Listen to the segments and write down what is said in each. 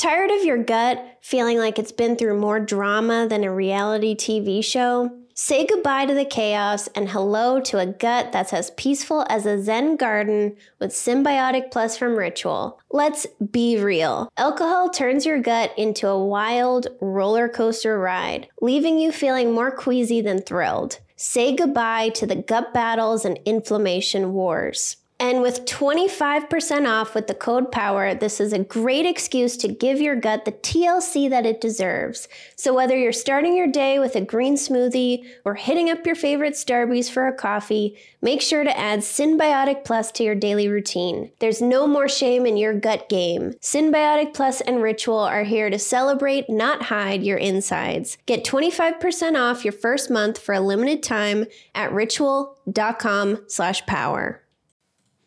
Tired of your gut feeling like it's been through more drama than a reality TV show? Say goodbye to the chaos and hello to a gut that's as peaceful as a Zen garden with Synbiotic Plus from Ritual. Let's be real. Alcohol turns your gut into a wild roller coaster ride, leaving you feeling more queasy than thrilled. Say goodbye to the gut battles and inflammation wars. And with 25% off with the code POWER, this is a great excuse to give your gut the TLC that it deserves. So whether you're starting your day with a green smoothie or hitting up your favorite Starbucks for a coffee, make sure to add Synbiotic Plus to your daily routine. There's no more shame in your gut game. Synbiotic Plus and Ritual are here to celebrate, not hide your insides. Get 25% off your first month for a limited time at ritual.com slash power.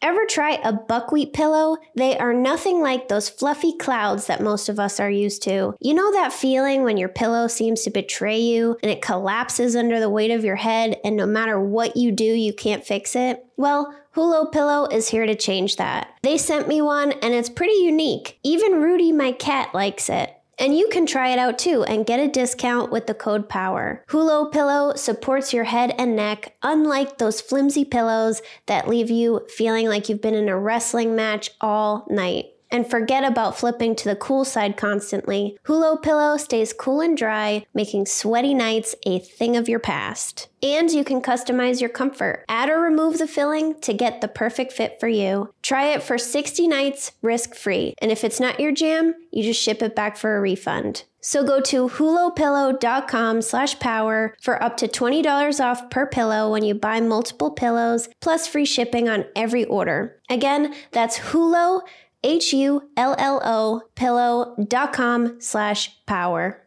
Ever try a buckwheat pillow? They are nothing like those fluffy clouds that most of us are used to. You know that feeling when your pillow seems to betray you and it collapses under the weight of your head, and no matter what you do, you can't fix it? Well, Hullo Pillow is here to change that. They sent me one and it's pretty unique. Even Rudy, my cat, likes it. And you can try it out too and get a discount with the code POWER. Hullo Pillow supports your head and neck, unlike those flimsy pillows that leave you feeling like you've been in a wrestling match all night and forget about flipping to the cool side constantly. Hullo Pillow stays cool and dry, making sweaty nights a thing of your past. And you can customize your comfort. Add or remove the filling to get the perfect fit for you. Try it for 60 nights risk free. And if it's not your jam, you just ship it back for a refund. So go to hullopillow.com slash power for up to $20 off per pillow when you buy multiple pillows, plus free shipping on every order. Again, that's Hullo, H-U-L-L-O, pillow.com slash power.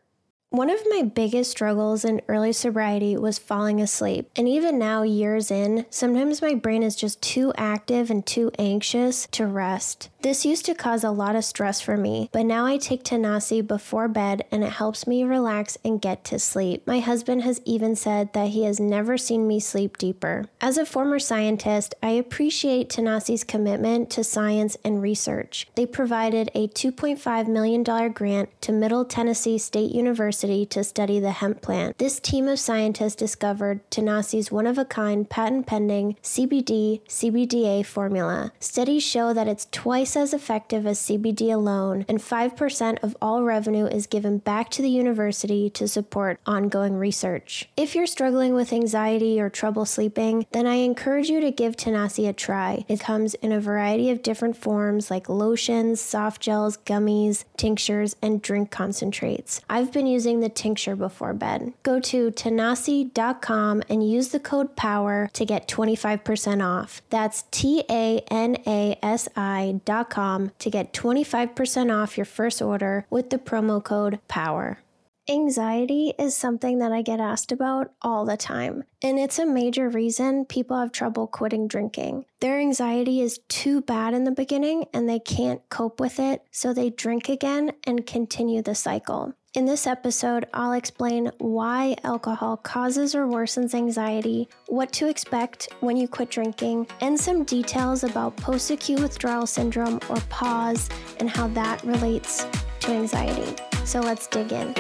One of my biggest struggles in early sobriety was falling asleep. And even now, years in, sometimes my brain is just too active and too anxious to rest. This used to cause a lot of stress for me, but now I take Tanasi before bed and it helps me relax and get to sleep. My husband has even said that he has never seen me sleep deeper. As a former scientist, I appreciate Tanasi's commitment to science and research. They provided a $2.5 million grant to Middle Tennessee State University to study the hemp plant. This team of scientists discovered Tanasi's one of a kind patent pending CBD CBDA formula. Studies show that it's twice as effective as CBD alone, and 5% of all revenue is given back to the university to support ongoing research. If you're struggling with anxiety or trouble sleeping, then I encourage you to give Tanasi a try. It comes in a variety of different forms like lotions, soft gels, gummies, tinctures, and drink concentrates. I've been using the tincture before bed. Go to tanasi.com and use the code POWER to get 25% off. That's T A N A S I dot to get 25% off your first order with the promo code POWER. Anxiety is something that I get asked about all the time, and it's a major reason people have trouble quitting drinking. Their anxiety is too bad in the beginning and they can't cope with it, so they drink again and continue the cycle. In this episode, I'll explain why alcohol causes or worsens anxiety, what to expect when you quit drinking, and some details about post acute withdrawal syndrome or PAWS and how that relates to anxiety. So let's dig in.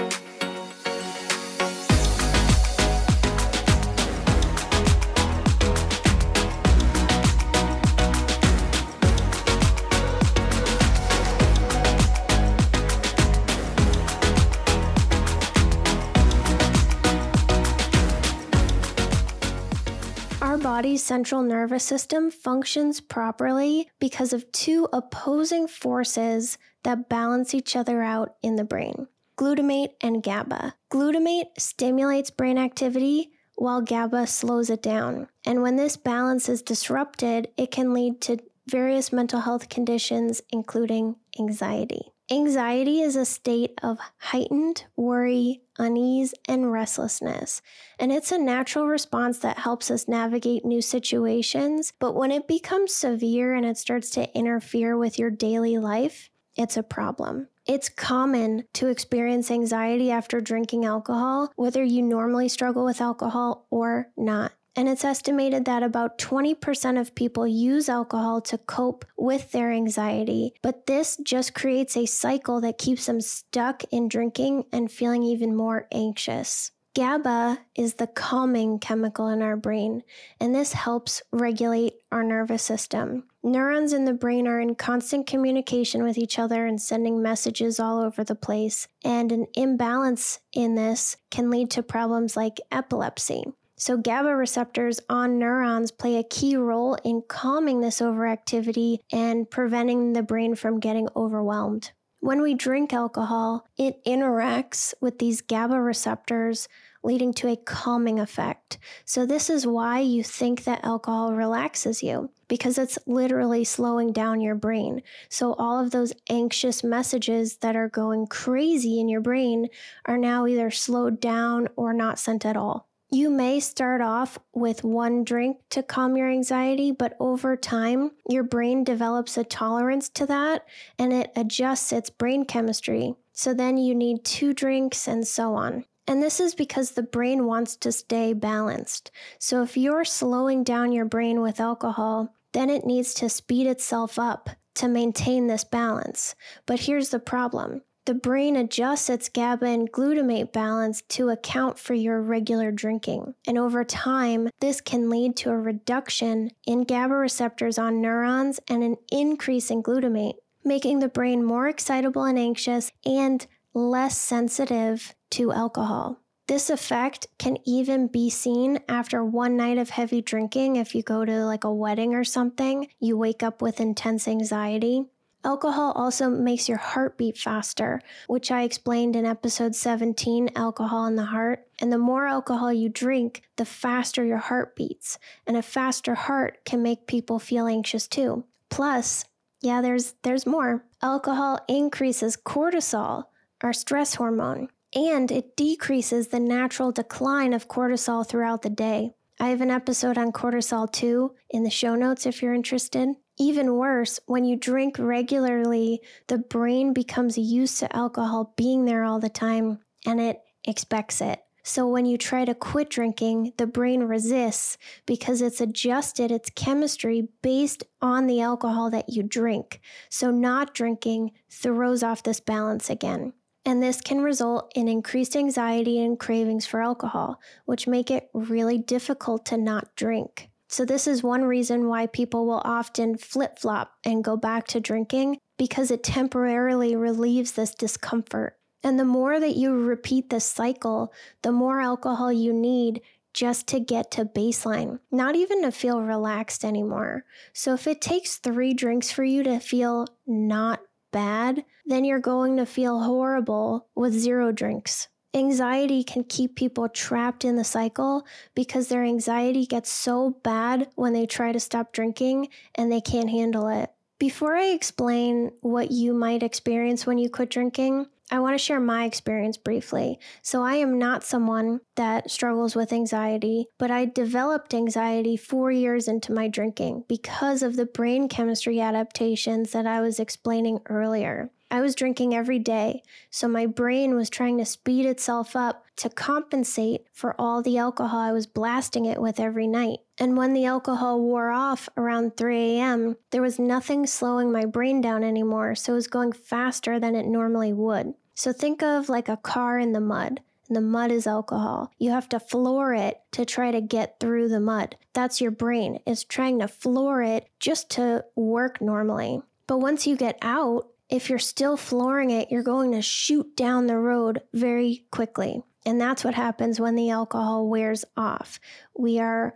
Body's central nervous system functions properly because of two opposing forces that balance each other out in the brain glutamate and GABA. Glutamate stimulates brain activity while GABA slows it down. And when this balance is disrupted, it can lead to various mental health conditions, including anxiety. Anxiety is a state of heightened worry, unease, and restlessness, and it's a natural response that helps us navigate new situations. But when it becomes severe and it starts to interfere with your daily life, it's a problem. It's common to experience anxiety after drinking alcohol, whether you normally struggle with alcohol or not. And it's estimated that about 20% of people use alcohol to cope with their anxiety. But this just creates a cycle that keeps them stuck in drinking and feeling even more anxious. GABA is the calming chemical in our brain, and this helps regulate our nervous system. Neurons in the brain are in constant communication with each other and sending messages all over the place, and an imbalance in this can lead to problems like epilepsy. So, GABA receptors on neurons play a key role in calming this overactivity and preventing the brain from getting overwhelmed. When we drink alcohol, it interacts with these GABA receptors, leading to a calming effect. So, this is why you think that alcohol relaxes you, because it's literally slowing down your brain. So, all of those anxious messages that are going crazy in your brain are now either slowed down or not sent at all. You may start off with one drink to calm your anxiety, but over time, your brain develops a tolerance to that and it adjusts its brain chemistry. So then you need two drinks and so on. And this is because the brain wants to stay balanced. So if you're slowing down your brain with alcohol, then it needs to speed itself up to maintain this balance. But here's the problem the brain adjusts its GABA and glutamate balance to account for your regular drinking. And over time, this can lead to a reduction in GABA receptors on neurons and an increase in glutamate, making the brain more excitable and anxious and less sensitive to alcohol. This effect can even be seen after one night of heavy drinking. If you go to like a wedding or something, you wake up with intense anxiety. Alcohol also makes your heart beat faster, which I explained in episode 17 Alcohol in the Heart. And the more alcohol you drink, the faster your heart beats. And a faster heart can make people feel anxious too. Plus, yeah, there's there's more. Alcohol increases cortisol, our stress hormone, and it decreases the natural decline of cortisol throughout the day. I have an episode on cortisol too in the show notes if you're interested. Even worse, when you drink regularly, the brain becomes used to alcohol being there all the time and it expects it. So when you try to quit drinking, the brain resists because it's adjusted its chemistry based on the alcohol that you drink. So not drinking throws off this balance again. And this can result in increased anxiety and cravings for alcohol, which make it really difficult to not drink. So, this is one reason why people will often flip flop and go back to drinking because it temporarily relieves this discomfort. And the more that you repeat this cycle, the more alcohol you need just to get to baseline, not even to feel relaxed anymore. So, if it takes three drinks for you to feel not bad, then you're going to feel horrible with zero drinks. Anxiety can keep people trapped in the cycle because their anxiety gets so bad when they try to stop drinking and they can't handle it. Before I explain what you might experience when you quit drinking, I want to share my experience briefly. So, I am not someone that struggles with anxiety, but I developed anxiety four years into my drinking because of the brain chemistry adaptations that I was explaining earlier. I was drinking every day, so my brain was trying to speed itself up to compensate for all the alcohol I was blasting it with every night. And when the alcohol wore off around 3 a.m., there was nothing slowing my brain down anymore, so it was going faster than it normally would. So think of like a car in the mud. And the mud is alcohol. You have to floor it to try to get through the mud. That's your brain. It's trying to floor it just to work normally. But once you get out, if you're still flooring it, you're going to shoot down the road very quickly. And that's what happens when the alcohol wears off. We are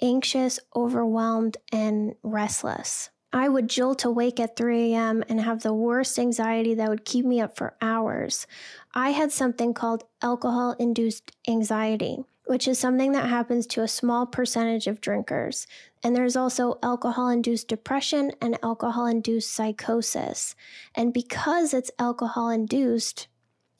anxious, overwhelmed, and restless. I would jolt awake at 3 a.m. and have the worst anxiety that would keep me up for hours. I had something called alcohol induced anxiety which is something that happens to a small percentage of drinkers. And there's also alcohol induced depression and alcohol induced psychosis. And because it's alcohol induced,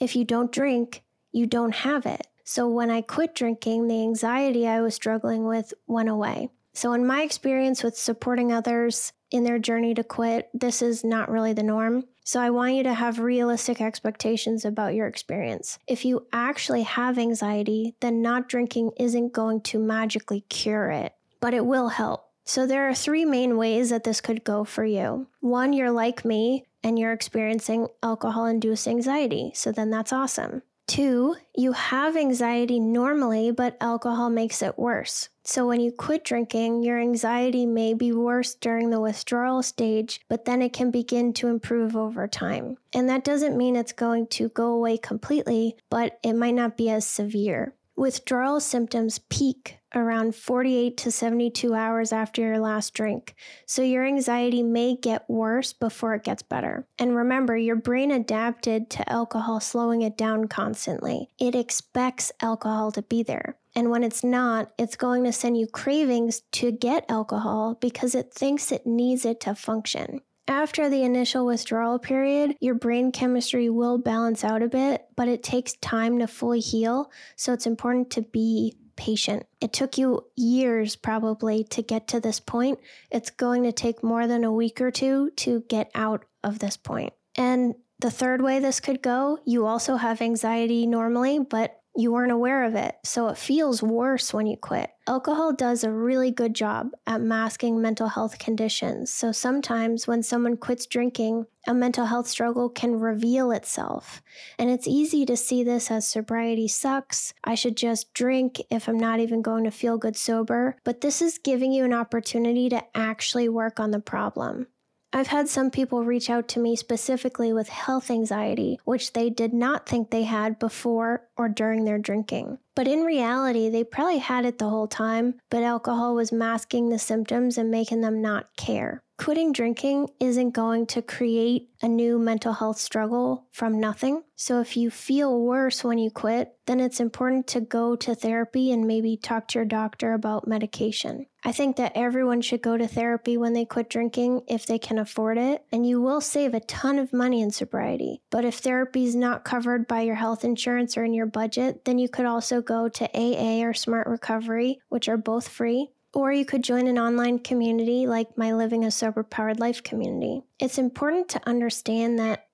if you don't drink, you don't have it. So when I quit drinking, the anxiety I was struggling with went away. So, in my experience with supporting others in their journey to quit, this is not really the norm. So I want you to have realistic expectations about your experience. If you actually have anxiety, then not drinking isn't going to magically cure it, but it will help. So there are three main ways that this could go for you. One, you're like me and you're experiencing alcohol induced anxiety. So then that's awesome. Two, you have anxiety normally, but alcohol makes it worse. So when you quit drinking, your anxiety may be worse during the withdrawal stage, but then it can begin to improve over time. And that doesn't mean it's going to go away completely, but it might not be as severe. Withdrawal symptoms peak around 48 to 72 hours after your last drink, so your anxiety may get worse before it gets better. And remember, your brain adapted to alcohol slowing it down constantly. It expects alcohol to be there. And when it's not, it's going to send you cravings to get alcohol because it thinks it needs it to function. After the initial withdrawal period, your brain chemistry will balance out a bit, but it takes time to fully heal, so it's important to be patient. It took you years probably to get to this point. It's going to take more than a week or two to get out of this point. And the third way this could go, you also have anxiety normally, but you weren't aware of it, so it feels worse when you quit. Alcohol does a really good job at masking mental health conditions, so sometimes when someone quits drinking, a mental health struggle can reveal itself. And it's easy to see this as sobriety sucks. I should just drink if I'm not even going to feel good sober. But this is giving you an opportunity to actually work on the problem. I've had some people reach out to me specifically with health anxiety, which they did not think they had before or during their drinking. But in reality, they probably had it the whole time, but alcohol was masking the symptoms and making them not care. Quitting drinking isn't going to create a new mental health struggle from nothing. So if you feel worse when you quit, then it's important to go to therapy and maybe talk to your doctor about medication. I think that everyone should go to therapy when they quit drinking if they can afford it, and you will save a ton of money in sobriety. But if therapy is not covered by your health insurance or in your budget, then you could also go to AA or Smart Recovery, which are both free. Or you could join an online community like my Living a Sober Powered Life community. It's important to understand that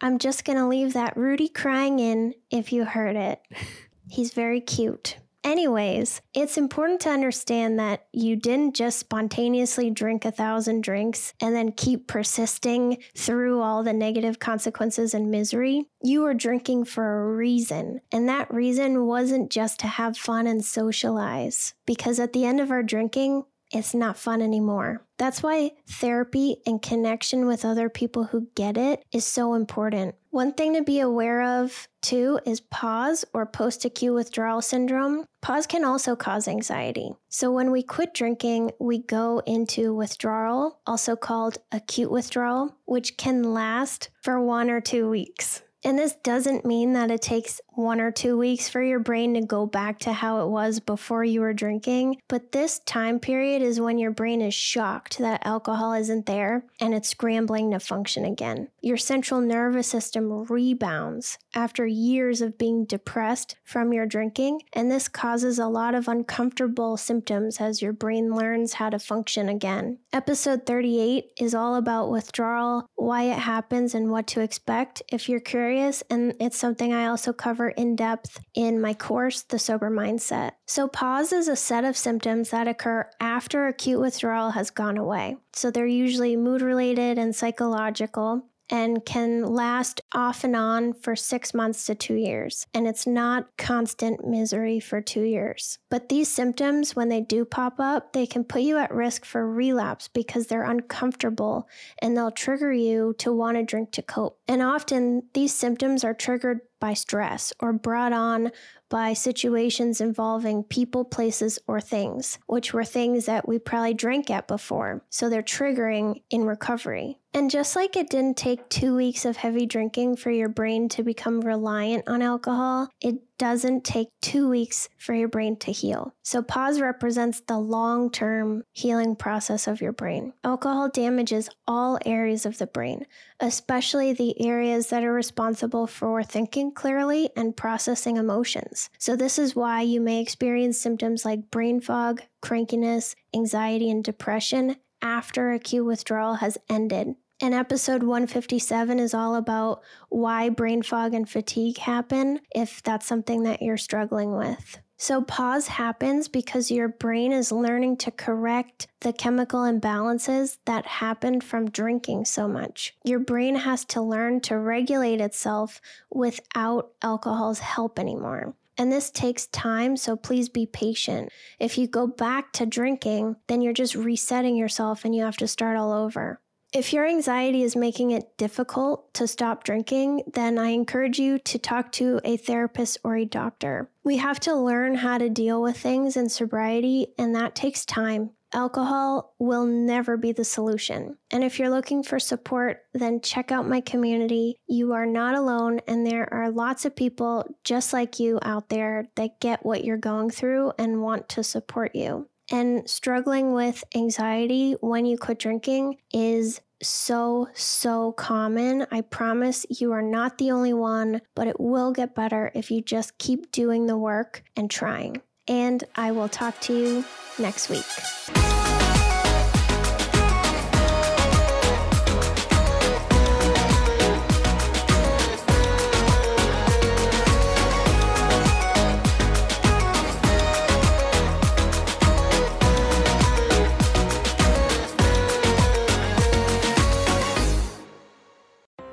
I'm just going to leave that Rudy crying in if you heard it. He's very cute. Anyways, it's important to understand that you didn't just spontaneously drink a thousand drinks and then keep persisting through all the negative consequences and misery. You were drinking for a reason, and that reason wasn't just to have fun and socialize. Because at the end of our drinking, it's not fun anymore. That's why therapy and connection with other people who get it is so important. One thing to be aware of too is PAWS or post acute withdrawal syndrome. PAWS can also cause anxiety. So when we quit drinking, we go into withdrawal, also called acute withdrawal, which can last for one or two weeks. And this doesn't mean that it takes one or two weeks for your brain to go back to how it was before you were drinking. But this time period is when your brain is shocked that alcohol isn't there and it's scrambling to function again. Your central nervous system rebounds after years of being depressed from your drinking, and this causes a lot of uncomfortable symptoms as your brain learns how to function again. Episode 38 is all about withdrawal, why it happens, and what to expect if you're curious, and it's something I also cover in depth in my course, The Sober Mindset. So, PAWS is a set of symptoms that occur after acute withdrawal has gone away. So, they're usually mood related and psychological and can last off and on for six months to two years. And it's not constant misery for two years. But these symptoms, when they do pop up, they can put you at risk for relapse because they're uncomfortable and they'll trigger you to want to drink to cope. And often these symptoms are triggered by stress or brought on by situations involving people, places, or things, which were things that we probably drank at before. So they're triggering in recovery. And just like it didn't take two weeks of heavy drinking for your brain to become reliant on alcohol, it doesn't take two weeks for your brain to heal. So, PAWS represents the long term healing process of your brain. Alcohol damages all areas of the brain, especially the areas that are responsible for thinking clearly and processing emotions. So, this is why you may experience symptoms like brain fog, crankiness, anxiety, and depression after acute withdrawal has ended. And episode 157 is all about why brain fog and fatigue happen if that's something that you're struggling with. So, PAWS happens because your brain is learning to correct the chemical imbalances that happened from drinking so much. Your brain has to learn to regulate itself without alcohol's help anymore. And this takes time, so please be patient. If you go back to drinking, then you're just resetting yourself and you have to start all over. If your anxiety is making it difficult to stop drinking, then I encourage you to talk to a therapist or a doctor. We have to learn how to deal with things in sobriety, and that takes time. Alcohol will never be the solution. And if you're looking for support, then check out my community. You are not alone, and there are lots of people just like you out there that get what you're going through and want to support you. And struggling with anxiety when you quit drinking is so, so common. I promise you are not the only one, but it will get better if you just keep doing the work and trying. And I will talk to you next week.